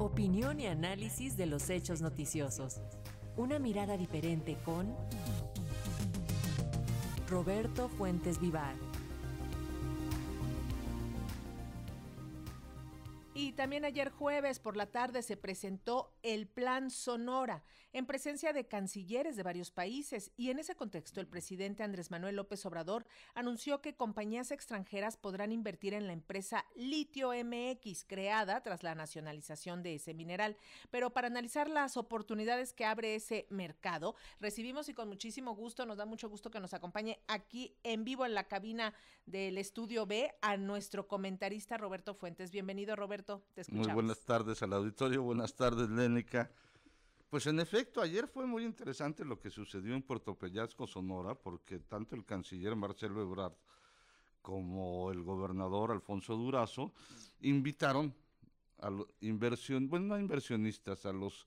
Opinión y análisis de los hechos noticiosos. Una mirada diferente con Roberto Fuentes Vivar. Y también ayer jueves por la tarde se presentó el Plan Sonora en presencia de cancilleres de varios países y en ese contexto el presidente Andrés Manuel López Obrador anunció que compañías extranjeras podrán invertir en la empresa Litio MX creada tras la nacionalización de ese mineral. Pero para analizar las oportunidades que abre ese mercado, recibimos y con muchísimo gusto, nos da mucho gusto que nos acompañe aquí en vivo en la cabina del estudio B a nuestro comentarista Roberto Fuentes. Bienvenido Roberto te escuchamos. Muy buenas tardes al auditorio, buenas tardes, Lénica. Pues en efecto, ayer fue muy interesante lo que sucedió en Puerto Peñasco, Sonora, porque tanto el canciller Marcelo Ebrard como el gobernador Alfonso Durazo invitaron a los inversión, bueno, no inversionistas, a los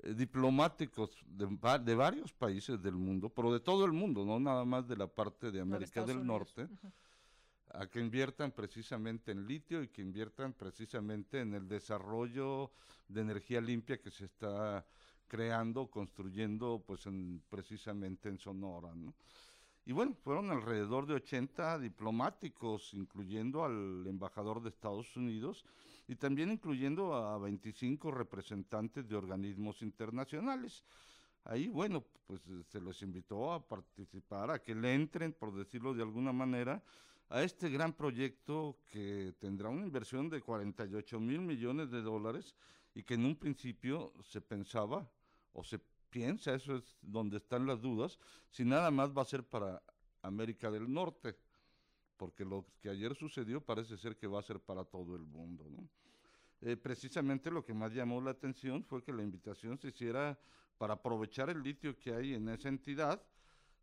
eh, diplomáticos de, de, varios países del mundo, pero de todo el mundo, no nada más de la parte de América del Norte a que inviertan precisamente en litio y que inviertan precisamente en el desarrollo de energía limpia que se está creando, construyendo pues en, precisamente en Sonora. ¿no? Y bueno, fueron alrededor de 80 diplomáticos, incluyendo al embajador de Estados Unidos y también incluyendo a 25 representantes de organismos internacionales. Ahí, bueno, pues se los invitó a participar, a que le entren, por decirlo de alguna manera, a este gran proyecto que tendrá una inversión de 48 mil millones de dólares y que en un principio se pensaba o se piensa, eso es donde están las dudas, si nada más va a ser para América del Norte, porque lo que ayer sucedió parece ser que va a ser para todo el mundo. Eh, precisamente lo que más llamó la atención fue que la invitación se hiciera para aprovechar el litio que hay en esa entidad,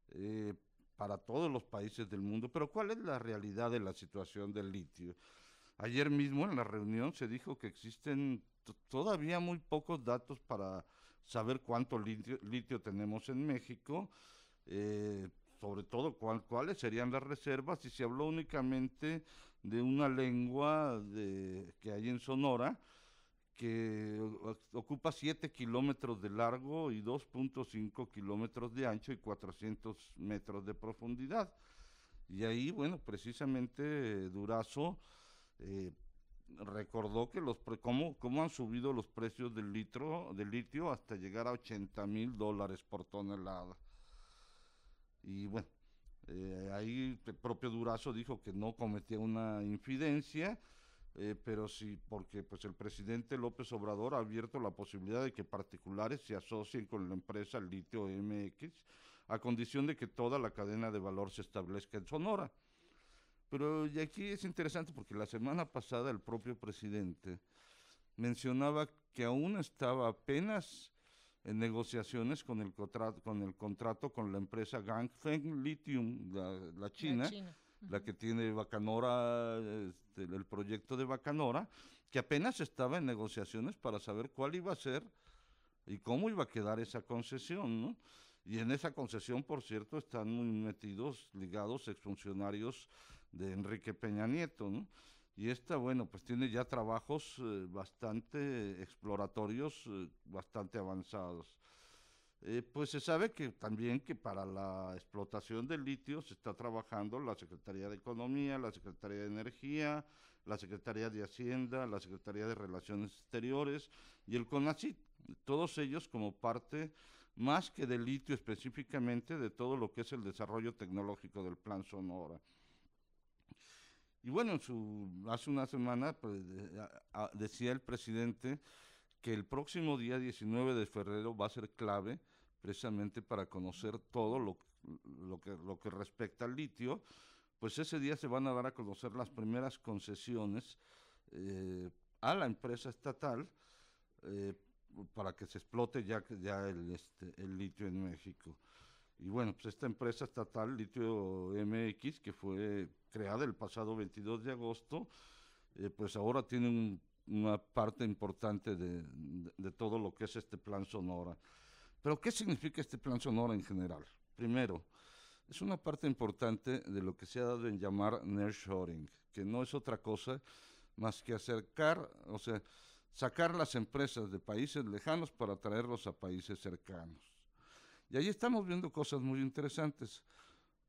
eh, para todos los países del mundo. Pero ¿cuál es la realidad de la situación del litio? Ayer mismo en la reunión se dijo que existen todavía muy pocos datos para saber cuánto litio, tenemos en México, eh, sobre todo cuáles serían las reservas, y se habló únicamente de una lengua que hay en Sonora, que ocupa 7 kilómetros de largo y 2.5 kilómetros de ancho y 400 metros de profundidad. Y ahí, bueno, precisamente Durazo eh, recordó que los cómo, cómo han subido los precios del litro del litio hasta llegar a 80 mil dólares por tonelada. Y bueno, eh, ahí el propio Durazo dijo que no cometía una infidencia eh, pero sí, porque pues el presidente López Obrador ha abierto la posibilidad de que particulares se asocien con la empresa Litio MX a condición de que toda la cadena de valor se establezca en Sonora. Pero y aquí es interesante porque la semana pasada el propio presidente mencionaba que aún estaba apenas en negociaciones con el, contrato, con el contrato con la empresa Gangfeng Lithium, la, China, la que tiene Bacanora, este, el proyecto de Bacanora, que apenas estaba en negociaciones para saber cuál iba a ser y cómo iba a quedar esa concesión, ¿no? Y en esa concesión, por cierto, están muy metidos, ligados exfuncionarios de Enrique Peña Nieto, ¿no? Y esta, bueno, pues tiene ya trabajos eh, bastante exploratorios, eh, bastante avanzados. Eh, pues se sabe que también que para la explotación del litio se está trabajando la Secretaría de Economía, la Secretaría de Energía, la Secretaría de Hacienda, la Secretaría de Relaciones Exteriores y el CONACYT, todos ellos como parte más que del litio específicamente de todo lo que es el desarrollo tecnológico del Plan Sonora. Y bueno, hace una semana pues, decía el presidente que el próximo día 19 de febrero va a ser clave precisamente para conocer todo lo, que, respecta al litio, pues ese día se van a dar a conocer las primeras concesiones eh, a la empresa estatal eh, para que se explote ya, este, el litio en México. Y bueno, pues esta empresa estatal, Litio MX, que fue creada el pasado 22 de agosto, eh, pues ahora tiene una parte importante de, de, todo lo que es este plan Sonora. Pero ¿qué significa este plan Sonora en general? Primero, es una parte importante de lo que se ha dado en llamar nearshoring, que no es otra cosa más que acercar, o sea, sacar las empresas de países lejanos para traerlos a países cercanos. Y ahí estamos viendo cosas muy interesantes,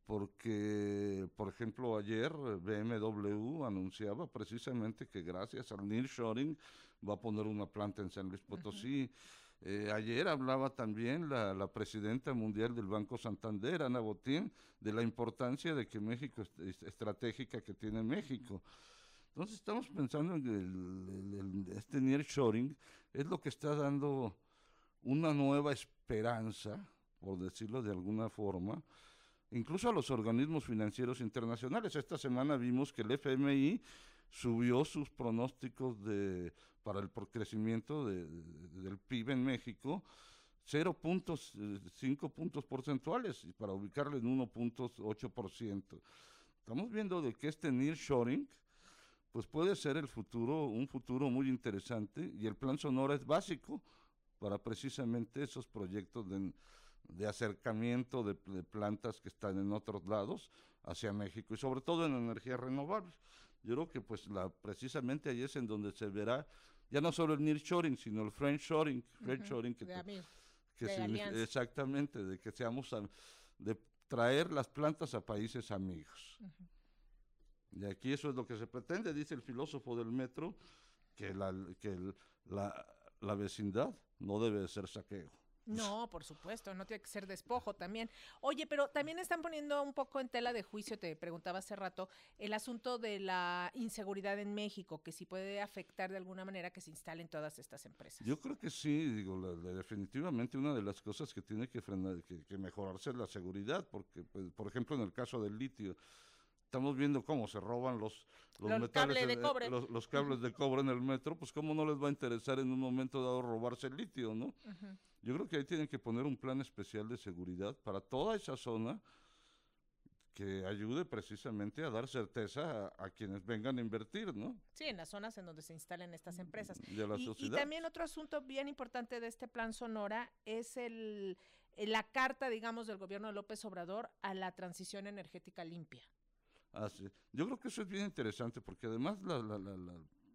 porque, por ejemplo, ayer BMW anunciaba precisamente que gracias al nearshoring va a poner una planta en San Luis Potosí. Eh, ayer hablaba también la, la, presidenta mundial del Banco Santander, Ana Botín, de la importancia de que México es, estratégica que tiene México. Entonces estamos pensando en el, el, este nearshoring es lo que está dando una nueva esperanza, por decirlo de alguna forma, incluso a los organismos financieros internacionales. Esta semana vimos que el FMI subió sus pronósticos de, para el crecimiento de, del PIB en México 0.5 puntos porcentuales y para ubicarlo en 1.8%. Estamos viendo de que este nearshoring pues puede ser el futuro, un futuro muy interesante y el plan Sonora es básico para precisamente esos proyectos de, de acercamiento de, de, plantas que están en otros lados hacia México y sobre todo en energías renovables. Yo creo que pues la, precisamente ahí es en donde se verá ya no solo el nearshoring, sino el friendshoring, friendshoring que, de que de se, exactamente, de que seamos, a, de traer las plantas a países amigos. Uh -huh. Y aquí eso es lo que se pretende, dice el filósofo del metro, que la, que el, la, la vecindad no debe ser saqueo. No, por supuesto, no tiene que ser despojo también. Oye, pero también están poniendo un poco en tela de juicio, te preguntaba hace rato, el asunto de la inseguridad en México, que sí puede afectar de alguna manera que se instalen todas estas empresas. Yo creo que sí, digo, la, la, definitivamente una de las cosas que tiene que, frenar, que, que mejorarse es la seguridad, porque, pues, por ejemplo, en el caso del litio, estamos viendo cómo se roban los, los, los metales, cable de en, cobre. Los, los, cables de cobre en el metro, pues cómo no les va a interesar en un momento dado robarse el litio, ¿no? Uh -huh. Yo creo que ahí tienen que poner un plan especial de seguridad para toda esa zona que ayude precisamente a dar certeza a, a, quienes vengan a invertir, ¿no? Sí, en las zonas en donde se instalen estas empresas. De la y, y también otro asunto bien importante de este plan Sonora es el, la carta, digamos, del gobierno de López Obrador a la transición energética limpia. Así. Yo creo que eso es bien interesante porque además la, la, la,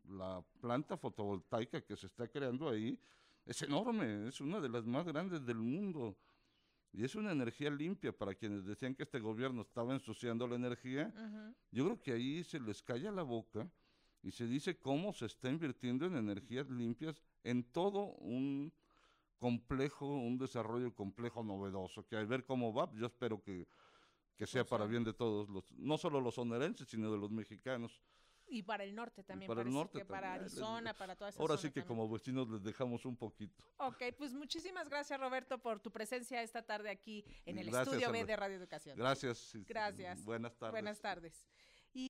la, planta fotovoltaica que se está creando ahí es enorme, es una de las más grandes del mundo. Y es una energía limpia para quienes decían que este gobierno estaba ensuciando la energía. Uh -huh. Yo creo que ahí se les calla la boca y se dice cómo se está invirtiendo en energías limpias en todo un complejo, un desarrollo complejo novedoso, que al ver cómo va, yo espero que, que sea o sea, para bien de todos, los, no solo los sonerenses, sino de los mexicanos. Y para el norte también. Y para el norte. Que para Arizona, para toda esa Ahora sí que también. como vecinos les dejamos un poquito. Ok, pues muchísimas gracias Roberto por tu presencia esta tarde aquí en el gracias, estudio B de Radio Educación. Gracias. Gracias. Buenas tardes. Buenas tardes.